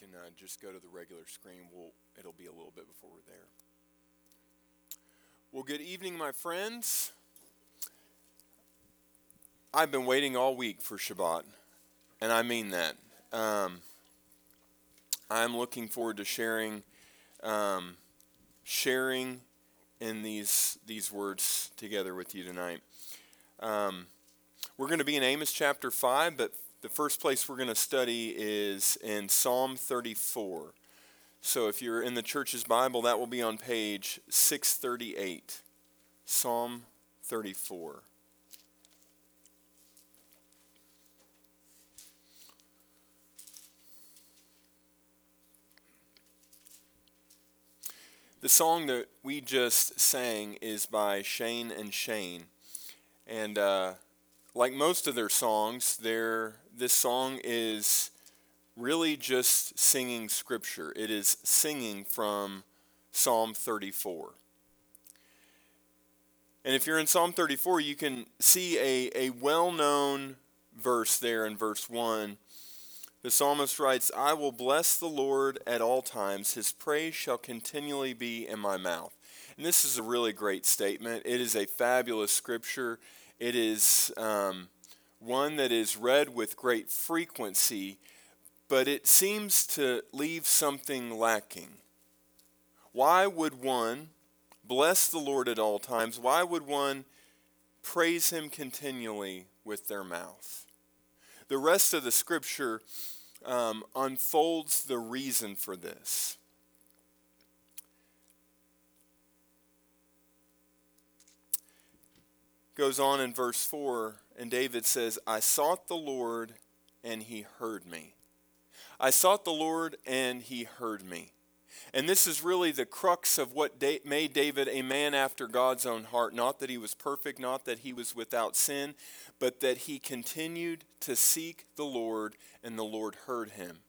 can uh, just go to the regular screen, we'll, it'll be a little bit before we're there. Well, good evening, my friends. I've been waiting all week for Shabbat, and I mean that. Um, I'm looking forward to sharing, um, sharing in these these words together with you tonight. Um, we're going to be in Amos chapter five, but the first place we're going to study is in Psalm 34. So if you're in the church's Bible, that will be on page 638. Psalm 34. The song that we just sang is by Shane and Shane. And uh, like most of their songs, their, this song is really just singing scripture. It is singing from Psalm 34. And if you're in Psalm 34, you can see a, a well known verse there in verse 1 the psalmist writes, I will bless the Lord at all times. His praise shall continually be in my mouth. And this is a really great statement. It is a fabulous scripture. It is um, one that is read with great frequency, but it seems to leave something lacking. Why would one bless the Lord at all times? Why would one praise him continually with their mouth? the rest of the scripture um, unfolds the reason for this. Goes on in verse 4, and David says, I sought the Lord, and he heard me. I sought the Lord, and he heard me. And this is really the crux of what made David a man after God's own heart. Not that he was perfect, not that he was without sin, but that he continued to seek the Lord, and the Lord heard him.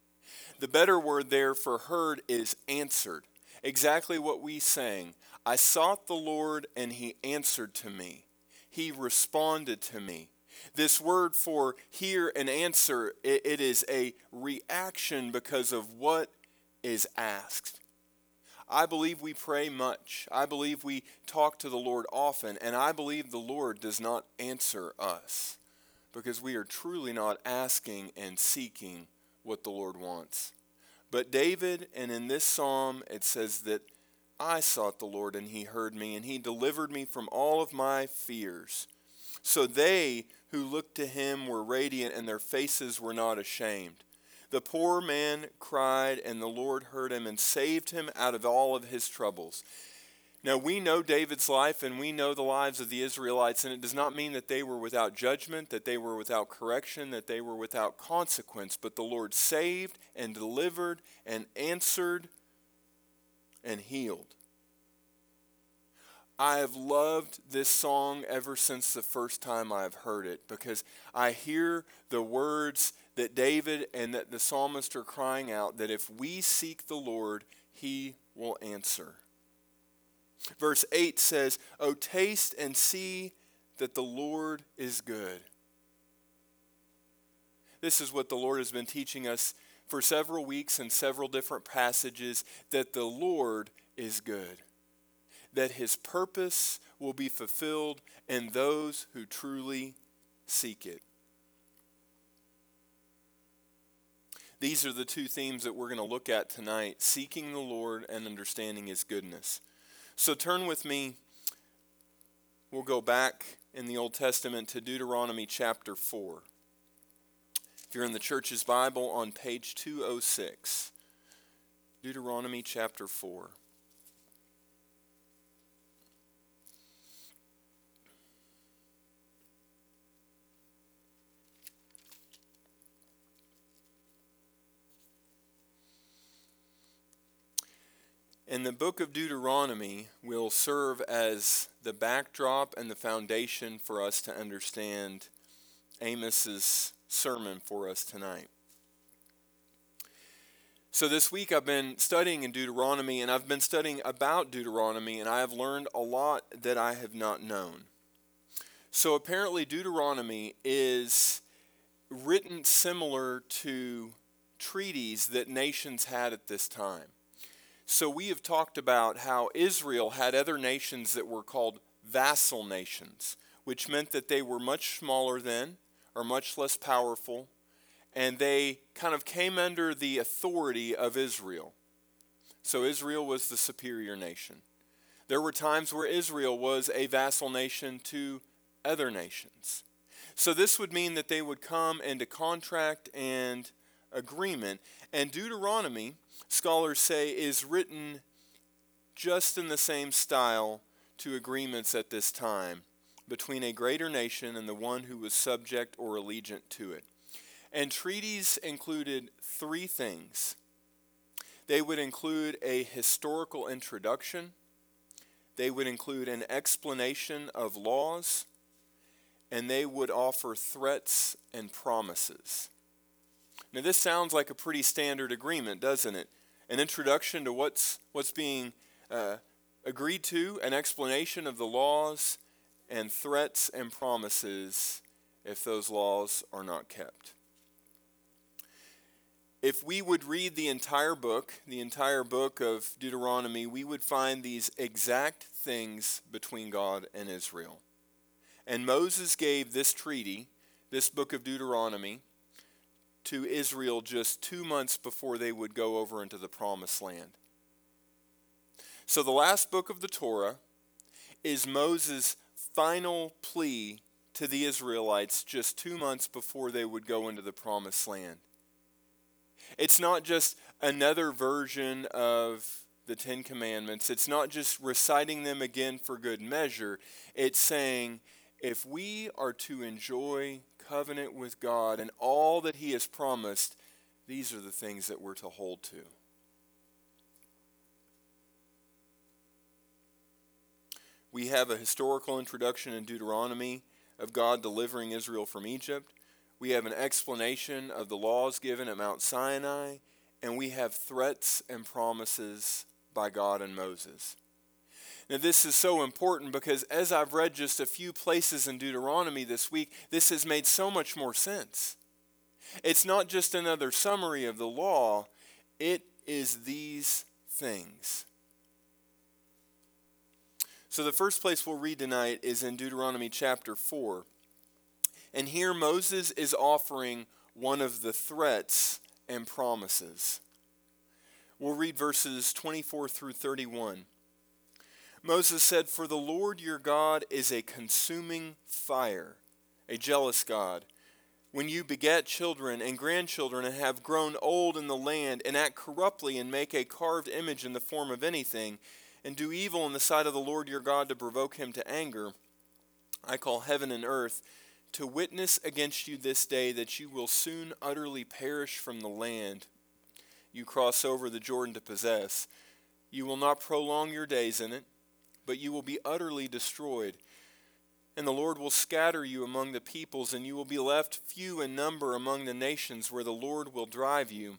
The better word there for heard is answered. Exactly what we sang. I sought the Lord, and he answered to me. He responded to me. This word for hear and answer, it, it is a reaction because of what is asked. I believe we pray much. I believe we talk to the Lord often, and I believe the Lord does not answer us because we are truly not asking and seeking what the Lord wants. But David, and in this psalm, it says that I sought the Lord and he heard me, and he delivered me from all of my fears. So they who looked to him were radiant, and their faces were not ashamed. The poor man cried, and the Lord heard him and saved him out of all of his troubles. Now, we know David's life and we know the lives of the Israelites, and it does not mean that they were without judgment, that they were without correction, that they were without consequence, but the Lord saved and delivered and answered and healed. I have loved this song ever since the first time I've heard it because I hear the words that David and that the psalmist are crying out that if we seek the Lord, he will answer. Verse 8 says, Oh, taste and see that the Lord is good. This is what the Lord has been teaching us for several weeks in several different passages that the Lord is good, that his purpose will be fulfilled in those who truly seek it. These are the two themes that we're going to look at tonight seeking the Lord and understanding His goodness. So turn with me. We'll go back in the Old Testament to Deuteronomy chapter 4. If you're in the church's Bible on page 206, Deuteronomy chapter 4. And the book of Deuteronomy will serve as the backdrop and the foundation for us to understand Amos's sermon for us tonight. So, this week I've been studying in Deuteronomy, and I've been studying about Deuteronomy, and I have learned a lot that I have not known. So, apparently, Deuteronomy is written similar to treaties that nations had at this time. So we have talked about how Israel had other nations that were called vassal nations, which meant that they were much smaller than or much less powerful, and they kind of came under the authority of Israel. So Israel was the superior nation. There were times where Israel was a vassal nation to other nations. So this would mean that they would come into contract and agreement. And Deuteronomy, scholars say, is written just in the same style to agreements at this time between a greater nation and the one who was subject or allegiant to it. And treaties included three things they would include a historical introduction, they would include an explanation of laws, and they would offer threats and promises. Now, this sounds like a pretty standard agreement, doesn't it? An introduction to what's, what's being uh, agreed to, an explanation of the laws, and threats and promises if those laws are not kept. If we would read the entire book, the entire book of Deuteronomy, we would find these exact things between God and Israel. And Moses gave this treaty, this book of Deuteronomy, to Israel just two months before they would go over into the promised land. So the last book of the Torah is Moses' final plea to the Israelites just two months before they would go into the promised land. It's not just another version of the Ten Commandments, it's not just reciting them again for good measure. It's saying, if we are to enjoy covenant with God and all that He has promised, these are the things that we're to hold to. We have a historical introduction in Deuteronomy of God delivering Israel from Egypt. We have an explanation of the laws given at Mount Sinai, and we have threats and promises by God and Moses. Now, this is so important because as I've read just a few places in Deuteronomy this week, this has made so much more sense. It's not just another summary of the law, it is these things. So, the first place we'll read tonight is in Deuteronomy chapter 4. And here Moses is offering one of the threats and promises. We'll read verses 24 through 31. Moses said, For the Lord your God is a consuming fire, a jealous God. When you beget children and grandchildren and have grown old in the land and act corruptly and make a carved image in the form of anything, and do evil in the sight of the Lord your God to provoke him to anger, I call heaven and earth to witness against you this day that you will soon utterly perish from the land you cross over the Jordan to possess. You will not prolong your days in it but you will be utterly destroyed. And the Lord will scatter you among the peoples, and you will be left few in number among the nations where the Lord will drive you.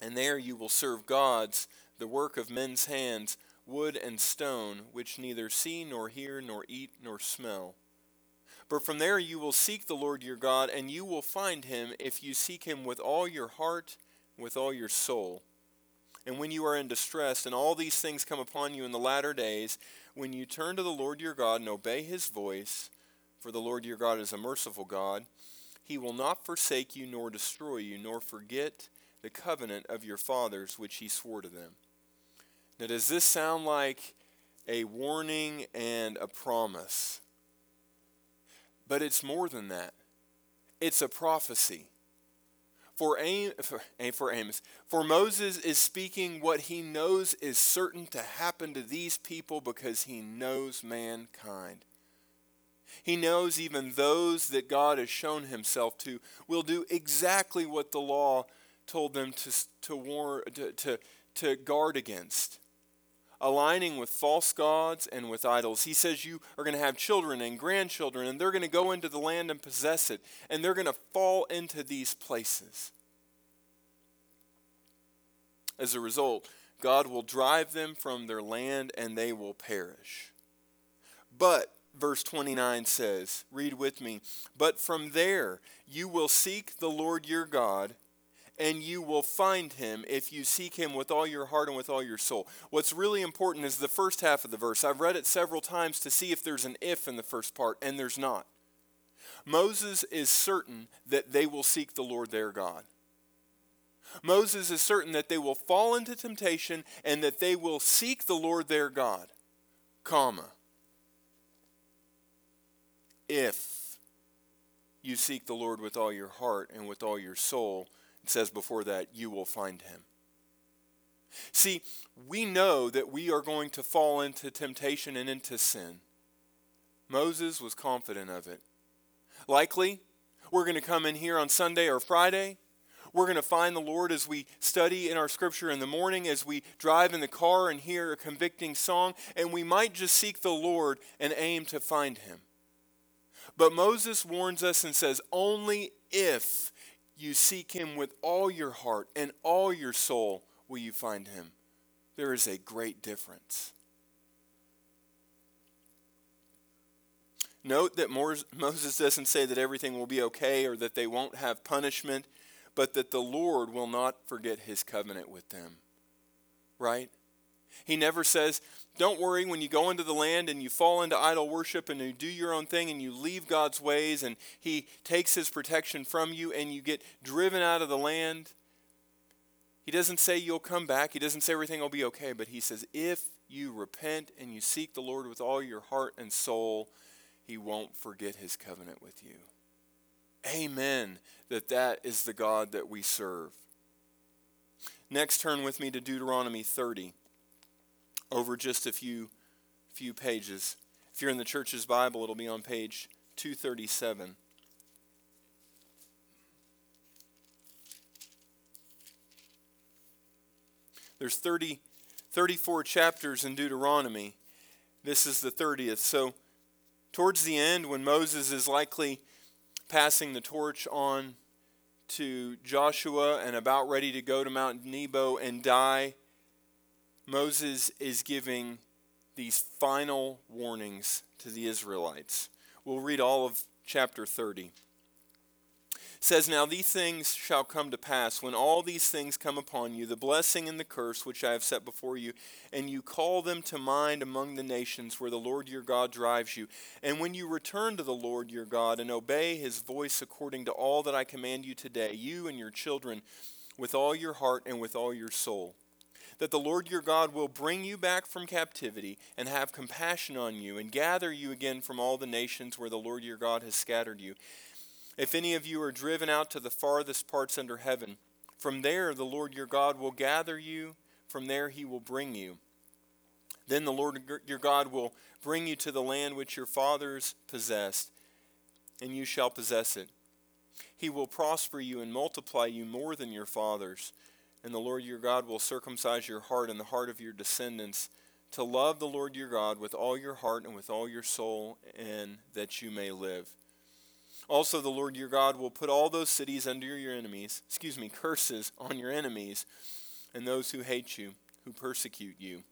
And there you will serve gods, the work of men's hands, wood and stone, which neither see nor hear nor eat nor smell. But from there you will seek the Lord your God, and you will find him if you seek him with all your heart, with all your soul and when you are in distress, and all these things come upon you in the latter days, when you turn to the Lord your God and obey his voice, for the Lord your God is a merciful God, he will not forsake you nor destroy you, nor forget the covenant of your fathers which he swore to them. Now, does this sound like a warning and a promise? But it's more than that. It's a prophecy. For, Am, for, for Amos, for Moses is speaking what he knows is certain to happen to these people because he knows mankind. He knows even those that God has shown himself to will do exactly what the law told them to, to, war, to, to, to guard against aligning with false gods and with idols. He says you are going to have children and grandchildren, and they're going to go into the land and possess it, and they're going to fall into these places. As a result, God will drive them from their land and they will perish. But, verse 29 says, read with me, but from there you will seek the Lord your God and you will find him if you seek him with all your heart and with all your soul. What's really important is the first half of the verse. I've read it several times to see if there's an if in the first part, and there's not. Moses is certain that they will seek the Lord their God. Moses is certain that they will fall into temptation and that they will seek the Lord their God, comma. If you seek the Lord with all your heart and with all your soul, it says before that, you will find him. See, we know that we are going to fall into temptation and into sin. Moses was confident of it. Likely, we're going to come in here on Sunday or Friday. We're going to find the Lord as we study in our scripture in the morning, as we drive in the car and hear a convicting song, and we might just seek the Lord and aim to find him. But Moses warns us and says, Only if you seek him with all your heart and all your soul will you find him. There is a great difference. Note that Moses doesn't say that everything will be okay or that they won't have punishment, but that the Lord will not forget his covenant with them. Right? He never says, Don't worry when you go into the land and you fall into idol worship and you do your own thing and you leave God's ways and He takes His protection from you and you get driven out of the land. He doesn't say you'll come back. He doesn't say everything will be okay, but He says, If you repent and you seek the Lord with all your heart and soul, He won't forget His covenant with you. Amen. That that is the God that we serve. Next, turn with me to Deuteronomy 30 over just a few few pages. If you're in the church's Bible, it'll be on page 237. There's 30, 34 chapters in Deuteronomy. This is the 30th. So, towards the end, when Moses is likely passing the torch on to Joshua and about ready to go to Mount Nebo and die, Moses is giving these final warnings to the Israelites. We'll read all of chapter 30. It says, Now these things shall come to pass when all these things come upon you, the blessing and the curse which I have set before you, and you call them to mind among the nations where the Lord your God drives you. And when you return to the Lord your God and obey his voice according to all that I command you today, you and your children, with all your heart and with all your soul that the Lord your God will bring you back from captivity and have compassion on you and gather you again from all the nations where the Lord your God has scattered you. If any of you are driven out to the farthest parts under heaven, from there the Lord your God will gather you, from there he will bring you. Then the Lord your God will bring you to the land which your fathers possessed, and you shall possess it. He will prosper you and multiply you more than your fathers and the Lord your God will circumcise your heart and the heart of your descendants to love the Lord your God with all your heart and with all your soul, and that you may live. Also, the Lord your God will put all those cities under your enemies, excuse me, curses on your enemies and those who hate you, who persecute you.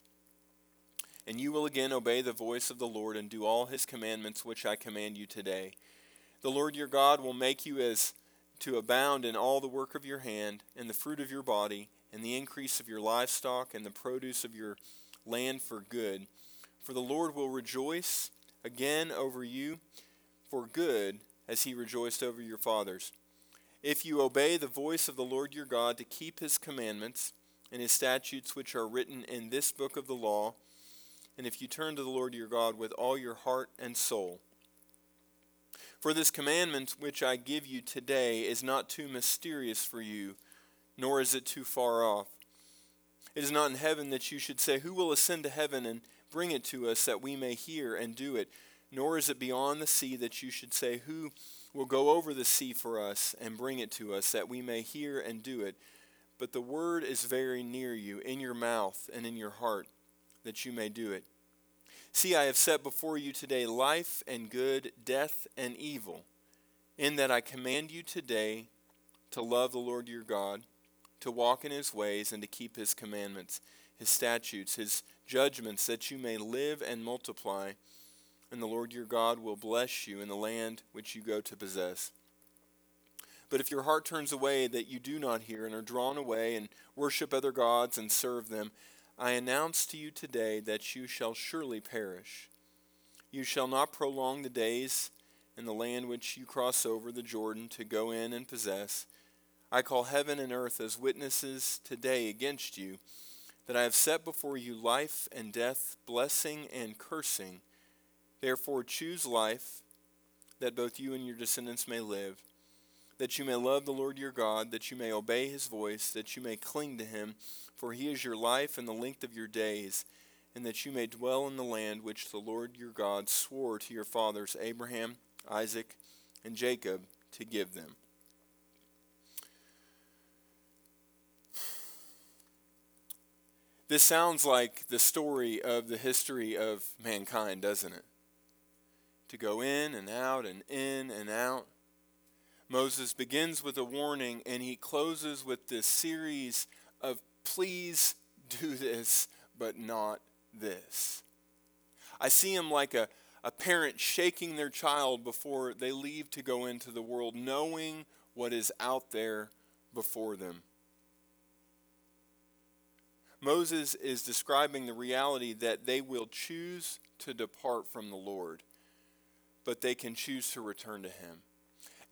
And you will again obey the voice of the Lord and do all his commandments which I command you today. The Lord your God will make you as to abound in all the work of your hand, and the fruit of your body, and the increase of your livestock, and the produce of your land for good. For the Lord will rejoice again over you for good, as he rejoiced over your fathers. If you obey the voice of the Lord your God to keep his commandments and his statutes which are written in this book of the law, and if you turn to the Lord your God with all your heart and soul, for this commandment which I give you today is not too mysterious for you, nor is it too far off. It is not in heaven that you should say, Who will ascend to heaven and bring it to us that we may hear and do it? Nor is it beyond the sea that you should say, Who will go over the sea for us and bring it to us that we may hear and do it? But the word is very near you, in your mouth and in your heart, that you may do it. See, I have set before you today life and good, death and evil, in that I command you today to love the Lord your God, to walk in his ways, and to keep his commandments, his statutes, his judgments, that you may live and multiply, and the Lord your God will bless you in the land which you go to possess. But if your heart turns away that you do not hear and are drawn away and worship other gods and serve them, I announce to you today that you shall surely perish. You shall not prolong the days in the land which you cross over the Jordan to go in and possess. I call heaven and earth as witnesses today against you that I have set before you life and death, blessing and cursing. Therefore, choose life, that both you and your descendants may live, that you may love the Lord your God, that you may obey his voice, that you may cling to him, for he is your life and the length of your days, and that you may dwell in the land which the Lord your God swore to your fathers, Abraham, Isaac, and Jacob, to give them. This sounds like the story of the history of mankind, doesn't it? To go in and out and in and out. Moses begins with a warning and he closes with this series of please do this, but not this. I see him like a, a parent shaking their child before they leave to go into the world, knowing what is out there before them. Moses is describing the reality that they will choose to depart from the Lord, but they can choose to return to Him.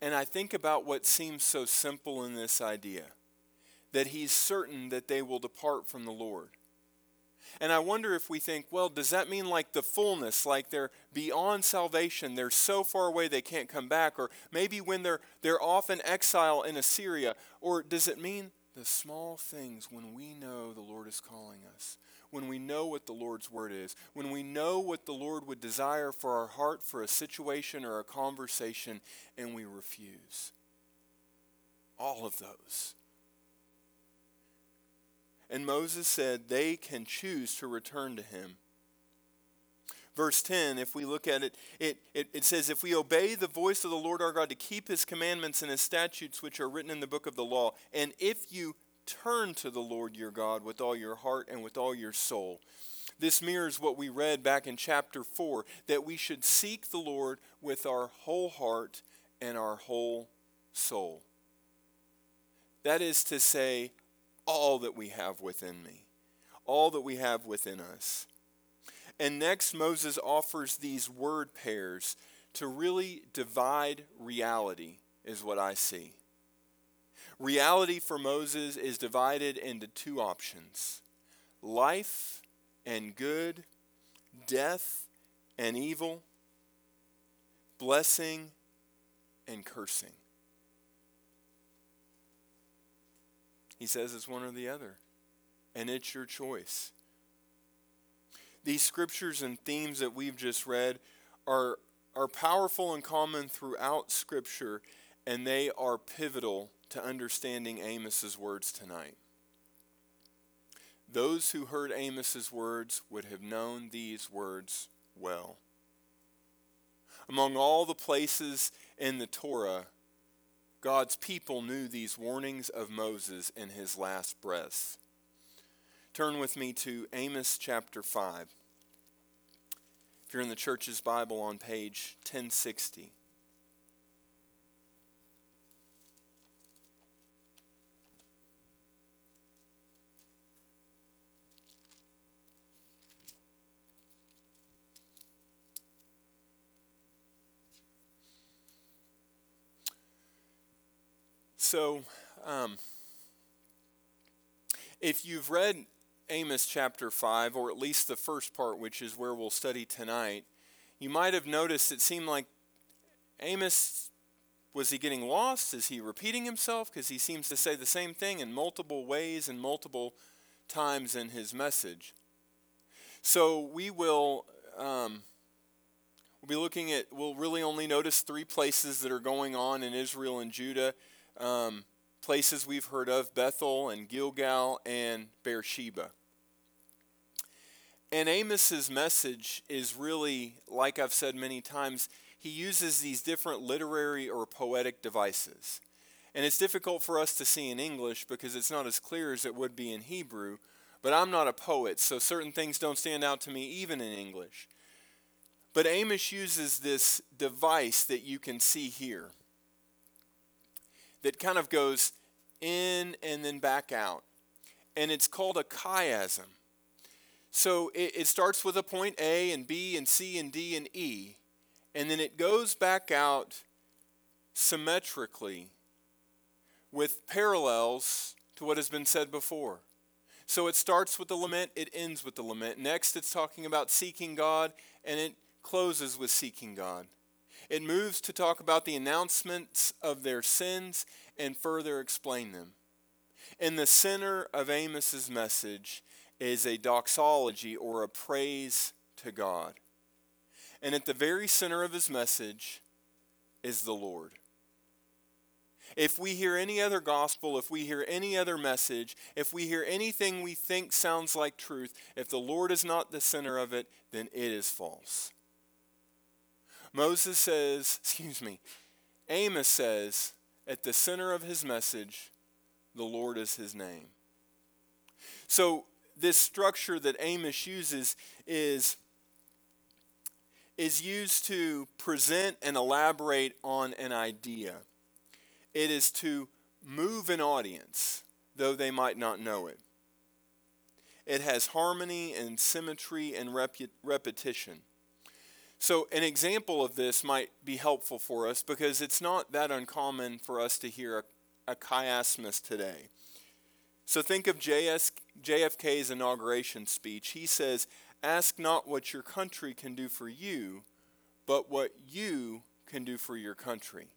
And I think about what seems so simple in this idea that He's certain that they will depart from the Lord. And I wonder if we think, well, does that mean like the fullness, like they're beyond salvation, they're so far away they can't come back? Or maybe when they're, they're off in exile in Assyria? Or does it mean the small things when we know the Lord is calling us, when we know what the Lord's word is, when we know what the Lord would desire for our heart for a situation or a conversation, and we refuse. All of those. And Moses said they can choose to return to him. Verse 10, if we look at it, it, it, it says, If we obey the voice of the Lord our God to keep his commandments and his statutes which are written in the book of the law, and if you turn to the Lord your God with all your heart and with all your soul. This mirrors what we read back in chapter 4 that we should seek the Lord with our whole heart and our whole soul. That is to say, all that we have within me, all that we have within us. And next, Moses offers these word pairs to really divide reality, is what I see. Reality for Moses is divided into two options life and good, death and evil, blessing and cursing. He says it's one or the other, and it's your choice. These scriptures and themes that we've just read are, are powerful and common throughout Scripture, and they are pivotal to understanding Amos's words tonight. Those who heard Amos's words would have known these words well. Among all the places in the Torah God's people knew these warnings of Moses in his last breath. Turn with me to Amos chapter 5. If you're in the church's Bible on page 1060. So, um, if you've read Amos chapter 5, or at least the first part, which is where we'll study tonight, you might have noticed it seemed like Amos was he getting lost? Is he repeating himself? Because he seems to say the same thing in multiple ways and multiple times in his message. So we will um, we'll be looking at. We'll really only notice three places that are going on in Israel and Judah um, places we've heard of Bethel and Gilgal and Beersheba. And Amos's message is really, like I've said many times, he uses these different literary or poetic devices. And it's difficult for us to see in English because it's not as clear as it would be in Hebrew. But I'm not a poet, so certain things don't stand out to me even in English. But Amos uses this device that you can see here. That kind of goes in and then back out. And it's called a chiasm. So it, it starts with a point A and B and C and D and E, and then it goes back out symmetrically with parallels to what has been said before. So it starts with the lament, it ends with the lament. Next, it's talking about seeking God, and it closes with seeking God. It moves to talk about the announcements of their sins and further explain them. In the center of Amos's message is a doxology or a praise to God. And at the very center of his message is the Lord. If we hear any other gospel, if we hear any other message, if we hear anything we think sounds like truth, if the Lord is not the center of it, then it is false. Moses says, excuse me, Amos says, at the center of his message, the Lord is his name. So, this structure that Amos uses is, is used to present and elaborate on an idea. It is to move an audience, though they might not know it. It has harmony and symmetry and repetition. So, an example of this might be helpful for us because it's not that uncommon for us to hear a, a chiasmus today. So, think of JS, JFK's inauguration speech. He says, Ask not what your country can do for you, but what you can do for your country.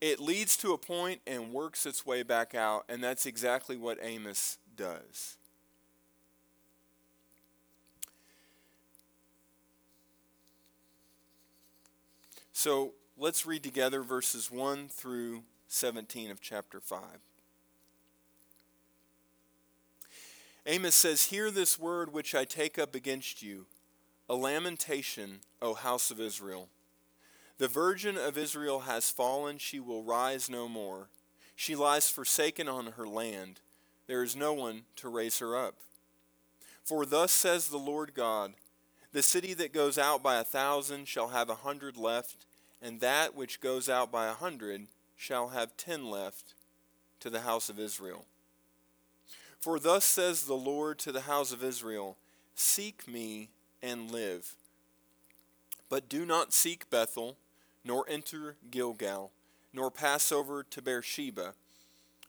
It leads to a point and works its way back out, and that's exactly what Amos does. So let's read together verses 1 through 17 of chapter 5. Amos says, Hear this word which I take up against you, a lamentation, O house of Israel. The virgin of Israel has fallen, she will rise no more. She lies forsaken on her land. There is no one to raise her up. For thus says the Lord God the city that goes out by a thousand shall have a hundred left, and that which goes out by a hundred shall have ten left to the house of Israel. For thus says the Lord to the house of Israel Seek me and live. But do not seek Bethel, nor enter Gilgal, nor pass over to Beersheba,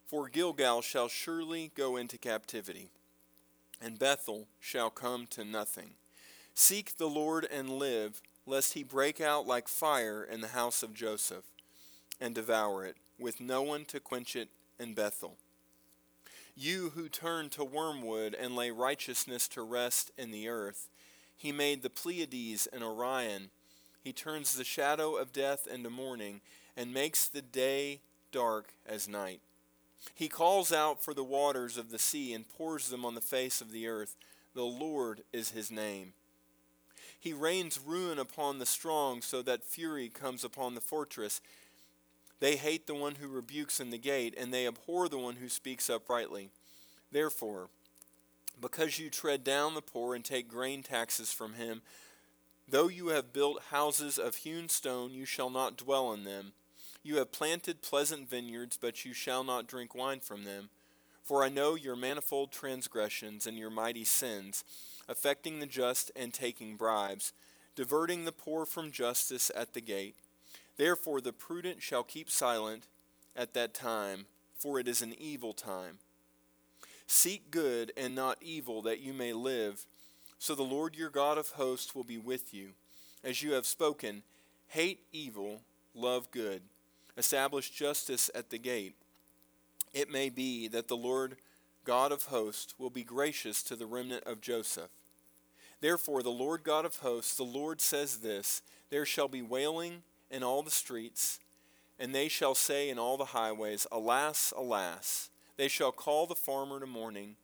for Gilgal shall surely go into captivity, and Bethel shall come to nothing. Seek the Lord and live, lest he break out like fire in the house of Joseph and devour it, with no one to quench it in Bethel. You who turn to wormwood and lay righteousness to rest in the earth, he made the Pleiades and Orion. He turns the shadow of death into morning and makes the day dark as night. He calls out for the waters of the sea and pours them on the face of the earth. The Lord is his name. He rains ruin upon the strong, so that fury comes upon the fortress. They hate the one who rebukes in the gate, and they abhor the one who speaks uprightly. Therefore, because you tread down the poor and take grain taxes from him, though you have built houses of hewn stone, you shall not dwell in them. You have planted pleasant vineyards, but you shall not drink wine from them. For I know your manifold transgressions and your mighty sins affecting the just and taking bribes, diverting the poor from justice at the gate. Therefore, the prudent shall keep silent at that time, for it is an evil time. Seek good and not evil, that you may live. So the Lord your God of hosts will be with you. As you have spoken, hate evil, love good, establish justice at the gate. It may be that the Lord God of hosts, will be gracious to the remnant of Joseph. Therefore, the Lord God of hosts, the Lord says this There shall be wailing in all the streets, and they shall say in all the highways, Alas, alas! They shall call the farmer to mourning,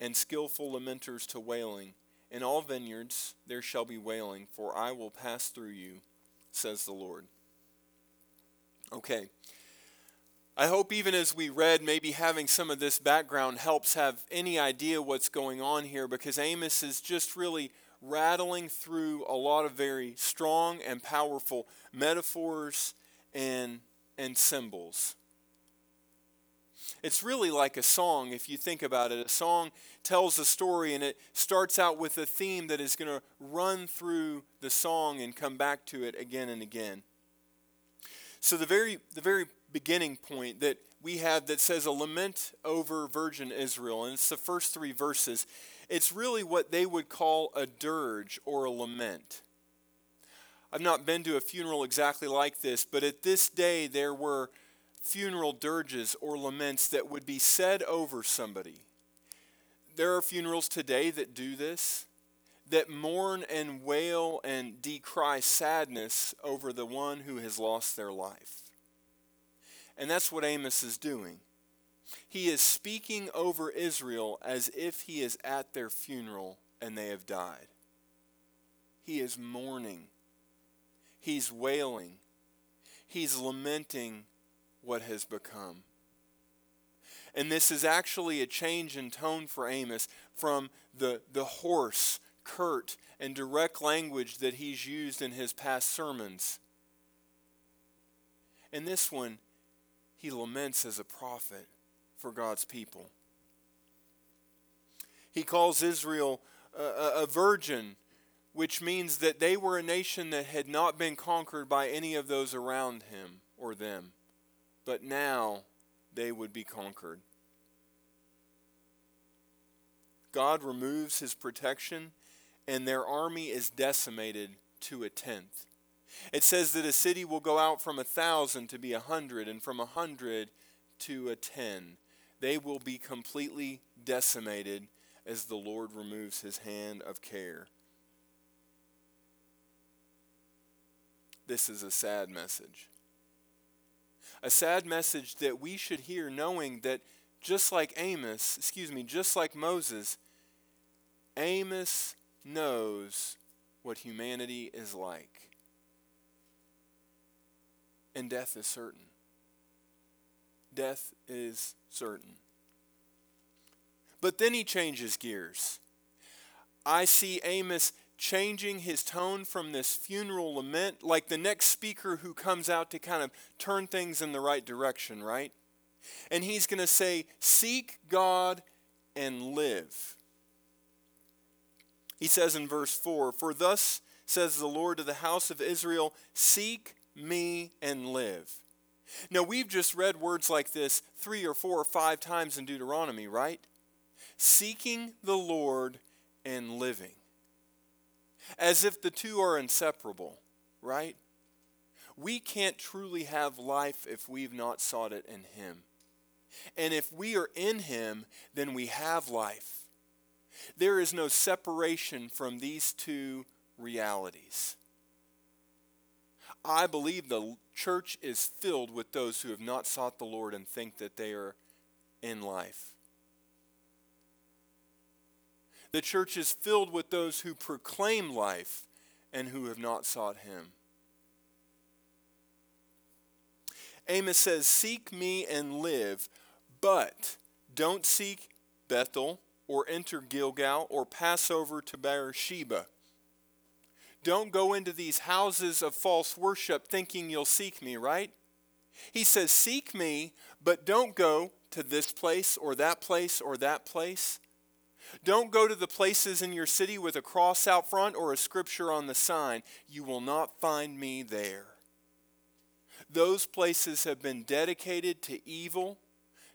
and skilful lamenters to wailing. In all vineyards there shall be wailing, for I will pass through you, says the Lord. Okay. I hope even as we read, maybe having some of this background helps have any idea what's going on here because Amos is just really rattling through a lot of very strong and powerful metaphors and, and symbols. It's really like a song if you think about it. A song tells a story and it starts out with a theme that is going to run through the song and come back to it again and again. So the very the very beginning point that we have that says a lament over virgin Israel and it's the first 3 verses. It's really what they would call a dirge or a lament. I've not been to a funeral exactly like this, but at this day there were funeral dirges or laments that would be said over somebody. There are funerals today that do this, that mourn and wail and decry sadness over the one who has lost their life. And that's what Amos is doing. He is speaking over Israel as if he is at their funeral and they have died. He is mourning. He's wailing. He's lamenting what has become. And this is actually a change in tone for Amos from the, the hoarse, curt, and direct language that he's used in his past sermons. In this one, he laments as a prophet for God's people. He calls Israel a, a, virgin, which means that they were a nation that had not been conquered by any of those around him or them but now they would be conquered. God removes his protection, and their army is decimated to a tenth. It says that a city will go out from a thousand to be a hundred, and from a hundred to a ten. They will be completely decimated as the Lord removes his hand of care. This is a sad message a sad message that we should hear knowing that just like Amos, excuse me, just like Moses, Amos knows what humanity is like. And death is certain. Death is certain. But then he changes gears. I see Amos changing his tone from this funeral lament, like the next speaker who comes out to kind of turn things in the right direction, right? And he's going to say, Seek God and live. He says in verse 4 For thus says the Lord to the house of Israel, Seek me and live. Now, we've just read words like this three or four or five times in Deuteronomy, right? Seeking the Lord and living as if the two are inseparable, right? We can't truly have life if we've not sought it in Him. And if we are in Him, then we have life. There is no separation from these two realities. I believe the church is filled with those who have not sought the Lord and think that they are in life. The church is filled with those who proclaim life and who have not sought him. Amos says, Seek me and live, but don't seek Bethel or enter Gilgal or pass over to Beersheba. Don't go into these houses of false worship thinking you'll seek me, right? He says, Seek me, but don't go to this place or that place or that place. Don't go to the places in your city with a cross out front or a scripture on the sign. You will not find me there. Those places have been dedicated to evil,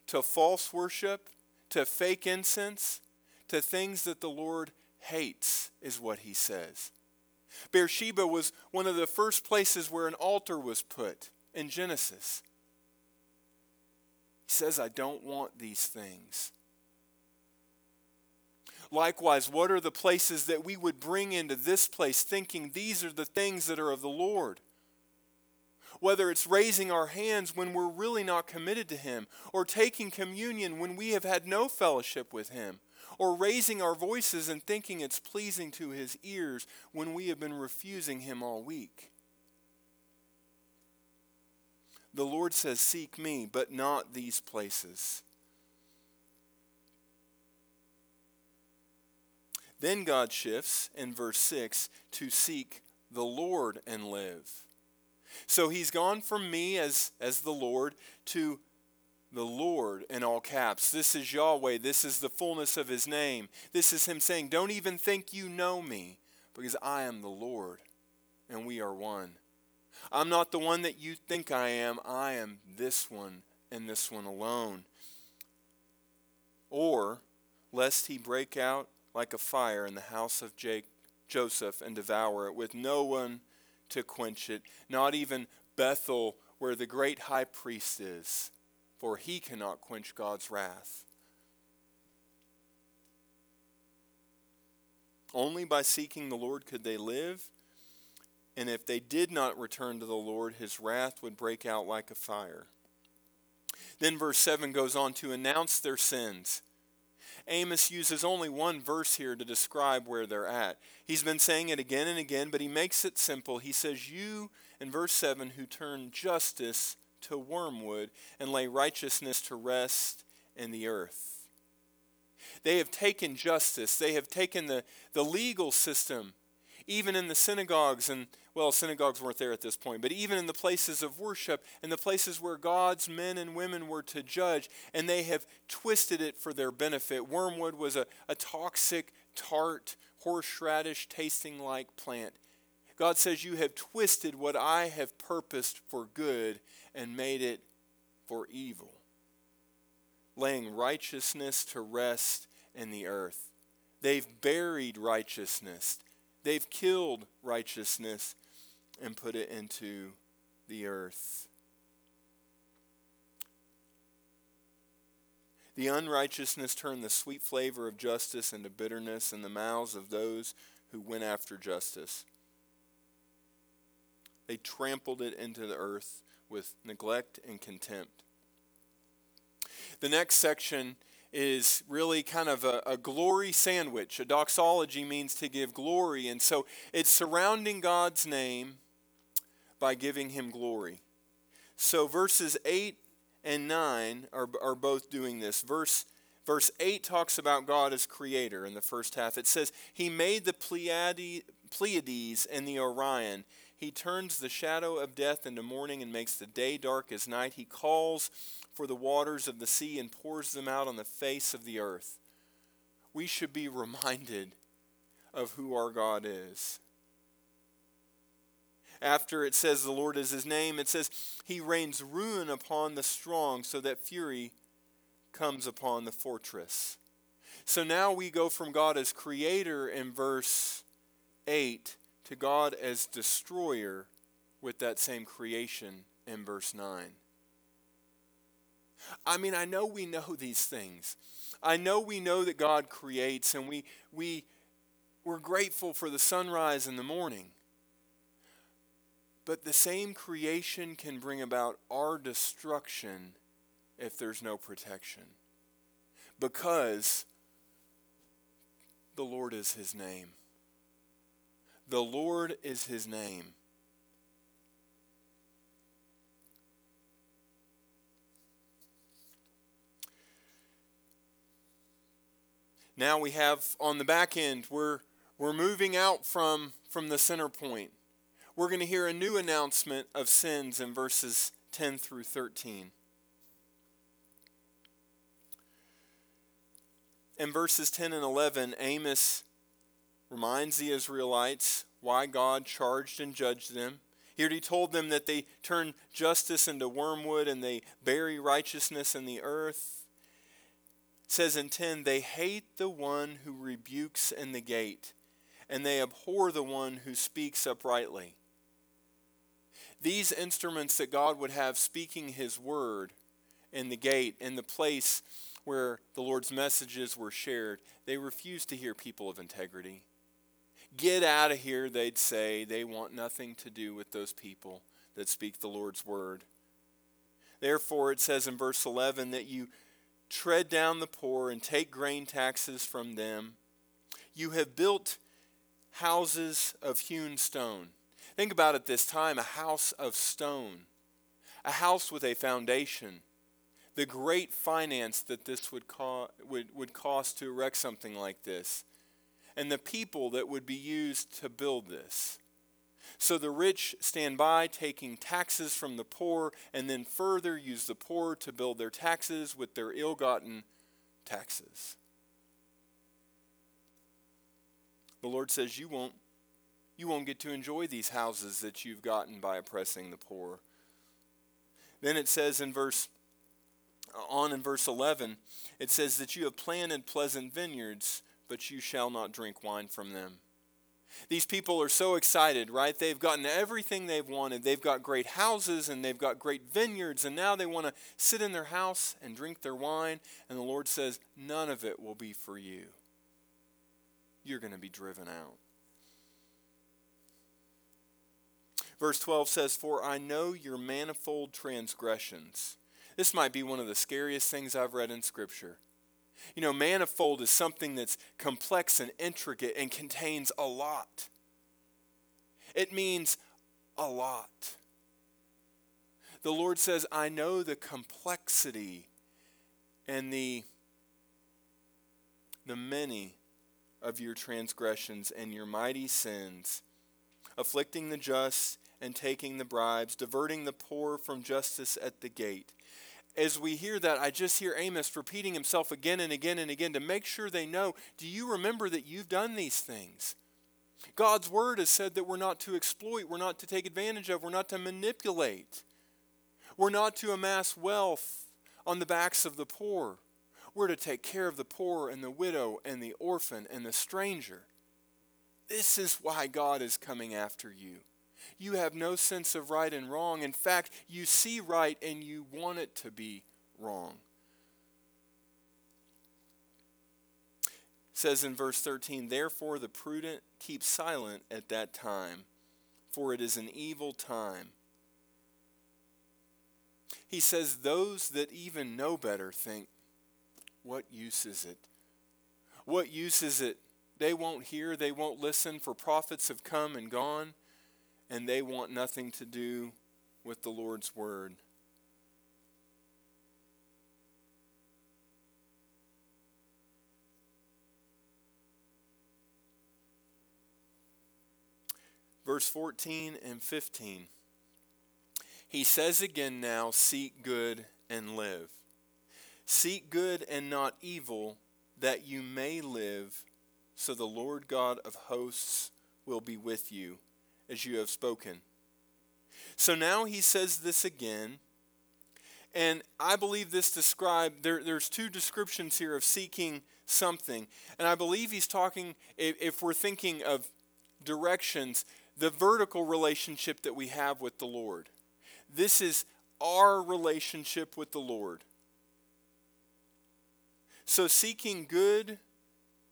to false worship, to fake incense, to things that the Lord hates, is what he says. Beersheba was one of the first places where an altar was put in Genesis. He says, I don't want these things. Likewise, what are the places that we would bring into this place thinking these are the things that are of the Lord? Whether it's raising our hands when we're really not committed to Him, or taking communion when we have had no fellowship with Him, or raising our voices and thinking it's pleasing to His ears when we have been refusing Him all week. The Lord says, Seek me, but not these places. Then God shifts in verse 6 to seek the Lord and live. So he's gone from me as, as the Lord to the Lord in all caps. This is Yahweh. This is the fullness of his name. This is him saying, Don't even think you know me, because I am the Lord, and we are one. I'm not the one that you think I am. I am this one and this one alone. Or, lest he break out like a fire in the house of Jake, Joseph and devour it, with no one to quench it, not even Bethel, where the great high priest is for he cannot quench God's wrath. Only by seeking the Lord could they live, and if they did not return to the Lord, his wrath would break out like a fire. Then verse 7 goes on to announce their sins. Amos uses only one verse here to describe where they're at. He's been saying it again and again, but he makes it simple. He says, You, in verse 7, who turn justice to wormwood and lay righteousness to rest in the earth. They have taken justice, they have taken the, the legal system, even in the synagogues, and well, synagogues weren't there at this point, but even in the places of worship and the places where God's men and women were to judge, and they have twisted it for their benefit. Wormwood was a, a toxic, tart, horseradish tasting like plant. God says, You have twisted what I have purposed for good and made it for evil, laying righteousness to rest in the earth. They've buried righteousness, they've killed righteousness and put it into the earth. The unrighteousness turned the sweet flavor of justice into bitterness in the mouths of those who went after justice. They trampled it into the earth with neglect and contempt. The next section is really kind of a, a, glory sandwich. A doxology means to give glory, and so it's surrounding God's name by giving him glory. So verses 8 and 9 are, are both doing this. Verse, verse 8 talks about God as creator in the first half. It says, He made the Pleiades, Pleiades and the Orion. He turns the shadow of death into morning and makes the day dark as night. He calls for the waters of the sea and pours them out on the face of the earth. We should be reminded of who our God is. After it says the Lord is his name, it says he rains ruin upon the strong so that fury comes upon the fortress. So now we go from God as creator in verse 8 to God as destroyer with that same creation in verse 9. I mean, I know we know these things. I know we know that God creates and we, we, we're grateful for the sunrise in the morning. But the same creation can bring about our destruction if there's no protection. Because the Lord is his name. The Lord is his name. Now we have on the back end, we're, we're moving out from, from the center point. We're going to hear a new announcement of sins in verses 10 through 13. In verses 10 and 11, Amos reminds the Israelites why God charged and judged them. Here he told them that they turn justice into wormwood and they bury righteousness in the earth. It says in 10, they hate the one who rebukes in the gate, and they abhor the one who speaks uprightly. These instruments that God would have speaking his word in the gate, in the place where the Lord's messages were shared, they refused to hear people of integrity. Get out of here, they'd say. They want nothing to do with those people that speak the Lord's word. Therefore, it says in verse 11 that you tread down the poor and take grain taxes from them. You have built houses of hewn stone. Think about it this time a house of stone, a house with a foundation. The great finance that this would, co- would, would cost to erect something like this and the people that would be used to build this. So the rich stand by, taking taxes from the poor, and then further use the poor to build their taxes with their ill gotten taxes. The Lord says, You won't. You won't get to enjoy these houses that you've gotten by oppressing the poor. Then it says in verse on in verse 11, it says that you have planted pleasant vineyards, but you shall not drink wine from them. These people are so excited, right? They've gotten everything they've wanted. They've got great houses and they've got great vineyards, and now they want to sit in their house and drink their wine. And the Lord says, None of it will be for you. You're going to be driven out. Verse 12 says, For I know your manifold transgressions. This might be one of the scariest things I've read in Scripture. You know, manifold is something that's complex and intricate and contains a lot. It means a lot. The Lord says, I know the complexity and the, the many of your transgressions and your mighty sins, afflicting the just and taking the bribes, diverting the poor from justice at the gate as we hear that, I just hear Amos repeating himself again and again and again to make sure they know do you remember that you've done these things? God's word has said that we're not to exploit, we're not to take advantage of, we're not to manipulate, we're not to amass wealth on the backs of the poor. We're to take care of the poor and the widow and the orphan and the stranger. This is why God is coming after you you have no sense of right and wrong. In fact, you see right and you want it to be wrong. It says in verse 13, Therefore the prudent keep silent at that time, for it is an evil time. He says, Those that even know better think, What use is it? What use is it? They won't hear, they won't listen, for prophets have come and gone and they want nothing to do with the Lord's word. Verse 14 and 15. He says again now, Seek good and live. Seek good and not evil, that you may live, so the Lord God of hosts will be with you as you have spoken. So now he says this again. And I believe this describe there, there's two descriptions here of seeking something. And I believe he's talking, if, if we're thinking of directions, the vertical relationship that we have with the Lord. This is our relationship with the Lord. So seeking good,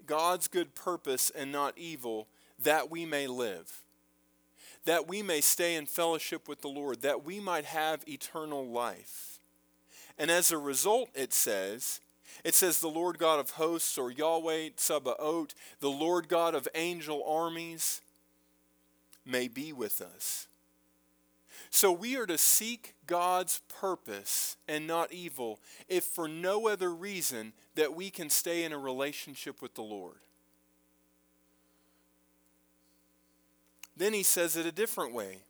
God's good purpose, and not evil, that we may live that we may stay in fellowship with the Lord, that we might have eternal life. And as a result, it says, it says, the Lord God of hosts, or Yahweh Tsabaoth, the Lord God of angel armies, may be with us. So we are to seek God's purpose and not evil, if for no other reason that we can stay in a relationship with the Lord. Then he says it a different way.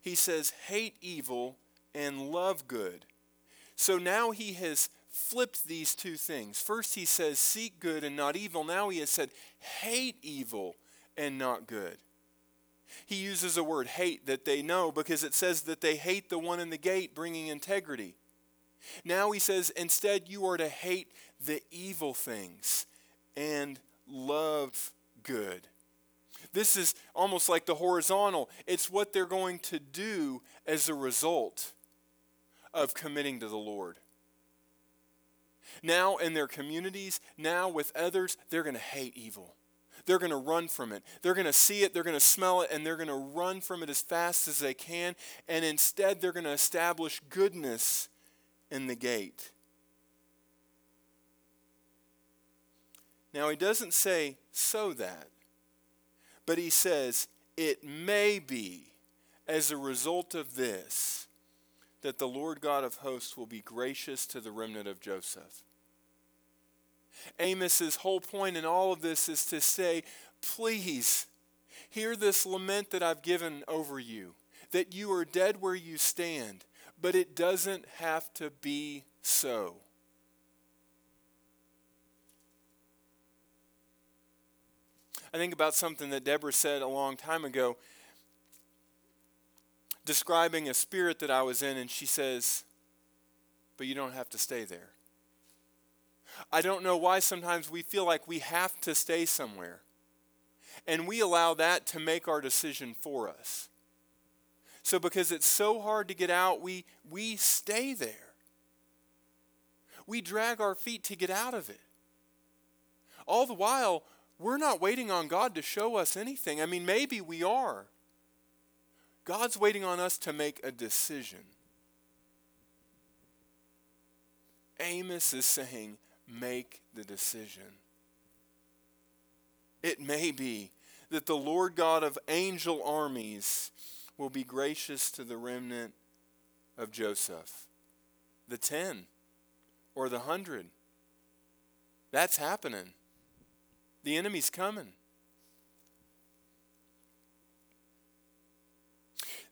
He says, hate evil and love good. So now he has flipped these two things. First, he says, seek good and not evil. Now he has said, hate evil and not good. He uses a word, hate, that they know because it says that they hate the one in the gate bringing integrity. Now he says, instead, you are to hate the evil things and love good. This is almost like the horizontal. It's what they're going to do as a result of committing to the Lord. Now, in their communities, now with others, they're going to hate evil. They're going to run from it. They're going to see it, they're going to smell it, and they're going to run from it as fast as they can. And instead, they're going to establish goodness in the gate. Now, he doesn't say, so that. But he says, It may be as a result of this that the Lord God of hosts will be gracious to the remnant of Joseph. Amos's whole point in all of this is to say, please, Hear this lament that I've given over you, that you are dead where you stand, but it doesn't have to be so. I think about something that Deborah said a long time ago, describing a spirit that I was in, and she says, But you don't have to stay there. I don't know why sometimes we feel like we have to stay somewhere. And we allow that to make our decision for us. So, because it's so hard to get out, we, we stay there. We drag our feet to get out of it. All the while, we're not waiting on God to show us anything. I mean, maybe we are. God's waiting on us to make a decision. Amos is saying, make the decision. It may be that the Lord God of angel armies will be gracious to the remnant of Joseph. The ten or the hundred. That's happening. The enemy's coming.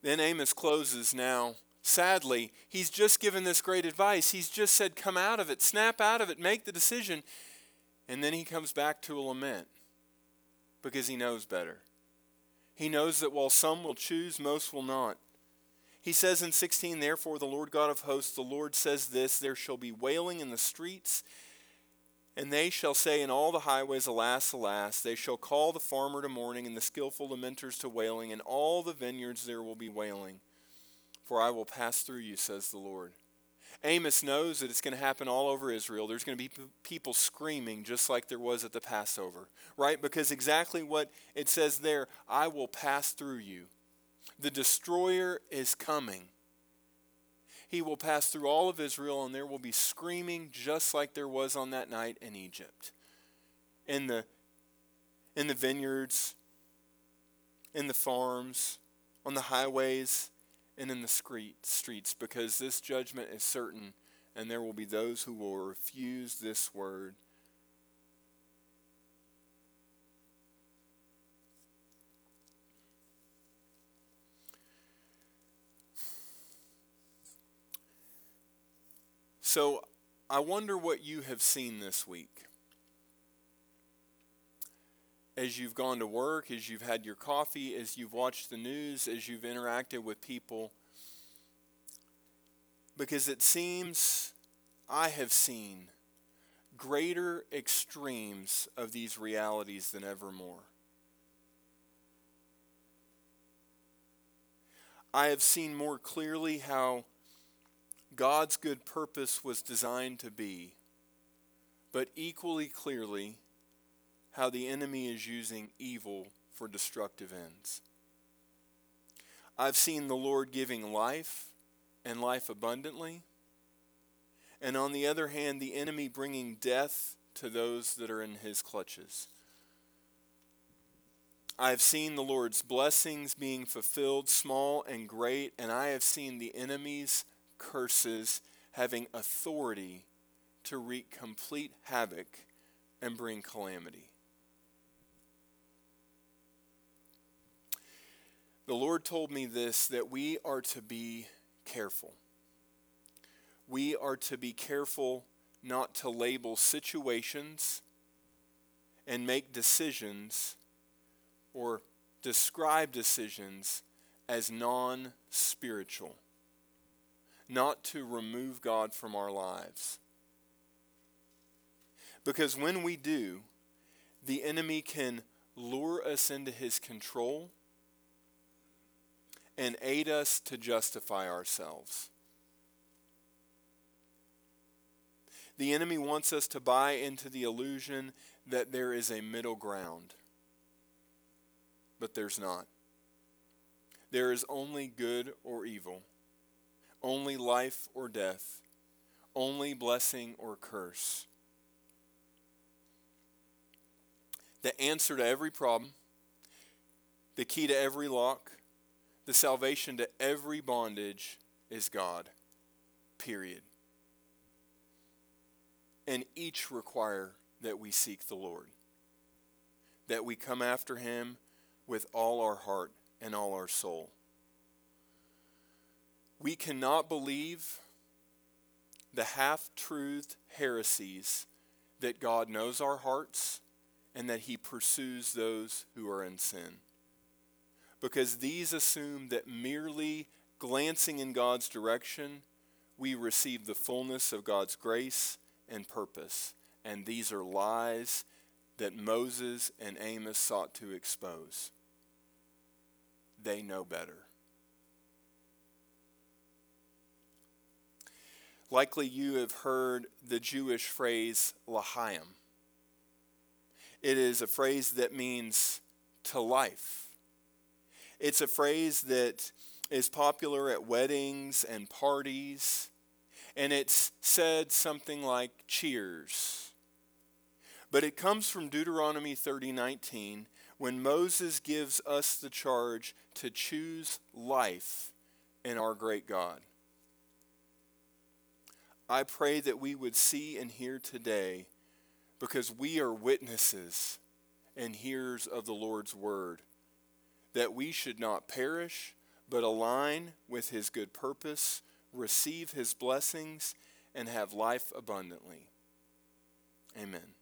Then Amos closes now. Sadly, he's just given this great advice. He's just said, Come out of it, snap out of it, make the decision. And then he comes back to a lament because he knows better. He knows that while some will choose, most will not. He says in 16, Therefore, the Lord God of hosts, the Lord says this There shall be wailing in the streets and they shall say in all the highways, Alas, alas. They shall call the farmer to mourning, and the skillful lamenters to wailing. and all the vineyards there will be wailing. For I will pass through you, says the Lord. Amos knows that it's going to happen all over Israel. There's going to be people screaming just like there was at the Passover, right? Because exactly what it says there I will pass through you. The destroyer is coming. He will pass through all of Israel, and there will be screaming just like there was on that night in Egypt. In the, in the vineyards, in the farms, on the highways, and in the streets, because this judgment is certain, and there will be those who will refuse this word. So I wonder what you have seen this week. As you've gone to work, as you've had your coffee, as you've watched the news, as you've interacted with people. Because it seems I have seen greater extremes of these realities than ever more. I have seen more clearly how God's good purpose was designed to be, but equally clearly how the enemy is using evil for destructive ends. I've seen the Lord giving life and life abundantly, and on the other hand, the enemy bringing death to those that are in his clutches. I have seen the Lord's blessings being fulfilled, small and great, and I have seen the enemy's curses having authority to wreak complete havoc and bring calamity. The Lord told me this that we are to be careful. We are to be careful not to label situations and make decisions or describe decisions as non spiritual not to remove God from our lives. Because when we do, the enemy can lure us into his control and aid us to justify ourselves. The enemy wants us to buy into the illusion that there is a middle ground, but there's not. There is only good or evil only life or death, only blessing or curse. The answer to every problem, the key to every lock, the salvation to every bondage is God. Period. And each require that we seek the Lord, that we come after Him with all our heart and all our soul. We cannot believe the half truth heresies that God knows our hearts and that He pursues those who are in sin. Because these assume that merely glancing in God's direction, we receive the fullness of God's grace and purpose. And these are lies that Moses and Amos sought to expose. They know better. Likely you have heard the Jewish phrase L'chaim. It is a phrase that means to life. It's a phrase that is popular at weddings and parties, and it's said something like cheers. But it comes from Deuteronomy 30:19 when Moses gives us the charge to choose life in our great God. I pray that we would see and hear today because we are witnesses and hearers of the Lord's word, that we should not perish, but align with his good purpose, receive his blessings, and have life abundantly. Amen.